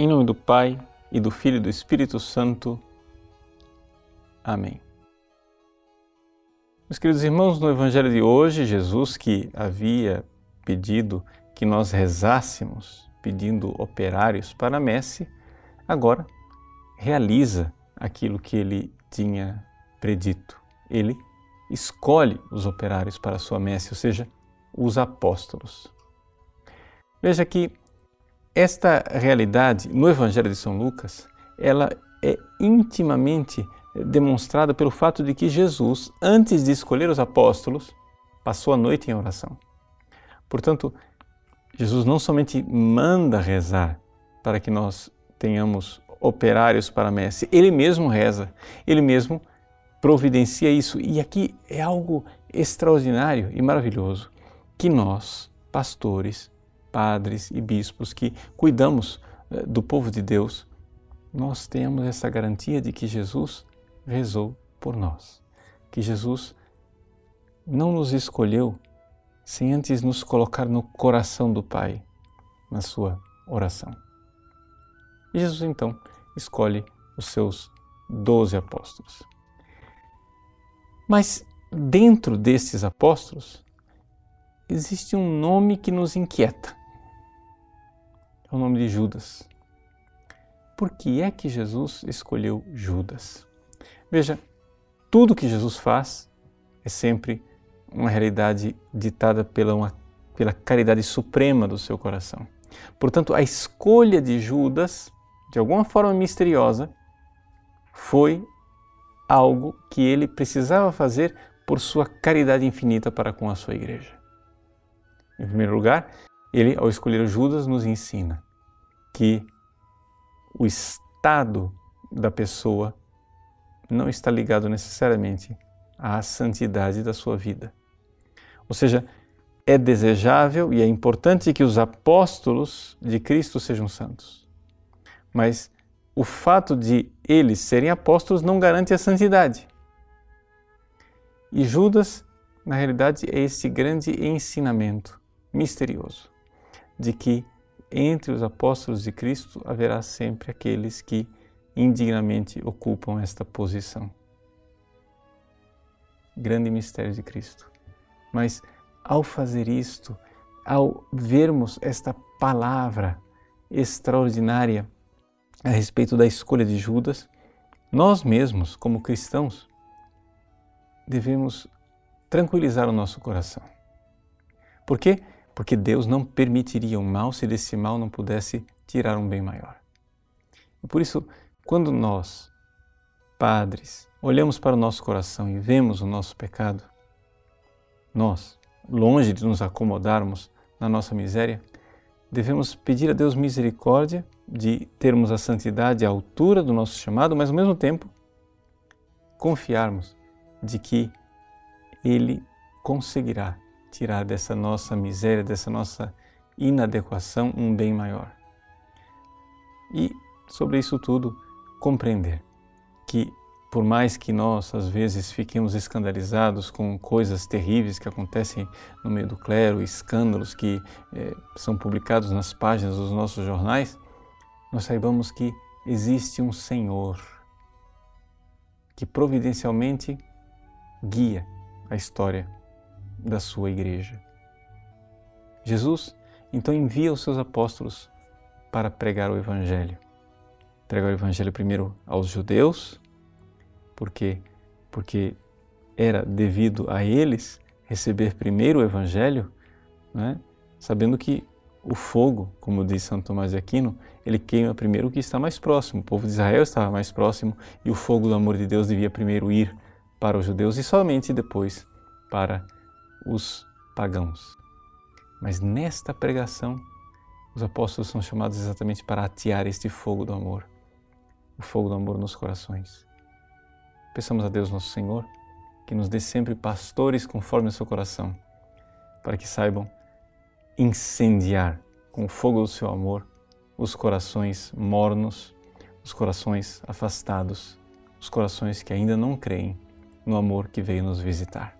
Em nome do Pai e do Filho e do Espírito Santo. Amém. Meus queridos irmãos, no Evangelho de hoje, Jesus, que havia pedido que nós rezássemos, pedindo operários para a messe, agora realiza aquilo que ele tinha predito. Ele escolhe os operários para a sua messe, ou seja, os apóstolos. Veja que esta realidade no Evangelho de São Lucas, ela é intimamente demonstrada pelo fato de que Jesus, antes de escolher os apóstolos, passou a noite em oração. Portanto, Jesus não somente manda rezar para que nós tenhamos operários para a messe, ele mesmo reza, ele mesmo providencia isso. E aqui é algo extraordinário e maravilhoso que nós, pastores, padres e bispos que cuidamos eh, do povo de Deus, nós temos essa garantia de que Jesus rezou por nós, que Jesus não nos escolheu sem antes nos colocar no coração do Pai, na sua oração. E Jesus então escolhe os seus doze apóstolos. Mas dentro desses apóstolos existe um nome que nos inquieta é o nome de Judas. Por que é que Jesus escolheu Judas? Veja, tudo que Jesus faz é sempre uma realidade ditada pela, uma, pela caridade suprema do seu coração. Portanto, a escolha de Judas, de alguma forma misteriosa, foi algo que ele precisava fazer por sua caridade infinita para com a sua igreja. Em primeiro lugar, ele, ao escolher Judas, nos ensina que o estado da pessoa não está ligado necessariamente à santidade da sua vida. Ou seja, é desejável e é importante que os apóstolos de Cristo sejam santos. Mas o fato de eles serem apóstolos não garante a santidade. E Judas, na realidade, é esse grande ensinamento misterioso de que entre os apóstolos de Cristo haverá sempre aqueles que indignamente ocupam esta posição. Grande mistério de Cristo. Mas ao fazer isto, ao vermos esta palavra extraordinária a respeito da escolha de Judas, nós mesmos, como cristãos, devemos tranquilizar o nosso coração. Por quê? Porque Deus não permitiria o mal se desse mal não pudesse tirar um bem maior. E por isso, quando nós, padres, olhamos para o nosso coração e vemos o nosso pecado, nós, longe de nos acomodarmos na nossa miséria, devemos pedir a Deus misericórdia de termos a santidade à altura do nosso chamado, mas ao mesmo tempo confiarmos de que Ele conseguirá tirar dessa nossa miséria, dessa nossa inadequação, um bem maior. E sobre isso tudo, compreender que, por mais que nós às vezes fiquemos escandalizados com coisas terríveis que acontecem no meio do clero, escândalos que eh, são publicados nas páginas dos nossos jornais, nós saibamos que existe um Senhor que providencialmente guia a história da sua igreja. Jesus então envia os seus apóstolos para pregar o Evangelho. Pregar o Evangelho primeiro aos judeus, porque porque era devido a eles receber primeiro o Evangelho, né? sabendo que o fogo, como diz Santo Tomás de Aquino, ele queima primeiro o que está mais próximo. O povo de Israel estava mais próximo e o fogo do amor de Deus devia primeiro ir para os judeus e somente depois para os pagãos. Mas nesta pregação, os apóstolos são chamados exatamente para atear este fogo do amor, o fogo do amor nos corações. Peçamos a Deus, nosso Senhor, que nos dê sempre pastores conforme o seu coração, para que saibam incendiar com o fogo do seu amor os corações mornos, os corações afastados, os corações que ainda não creem no amor que veio nos visitar.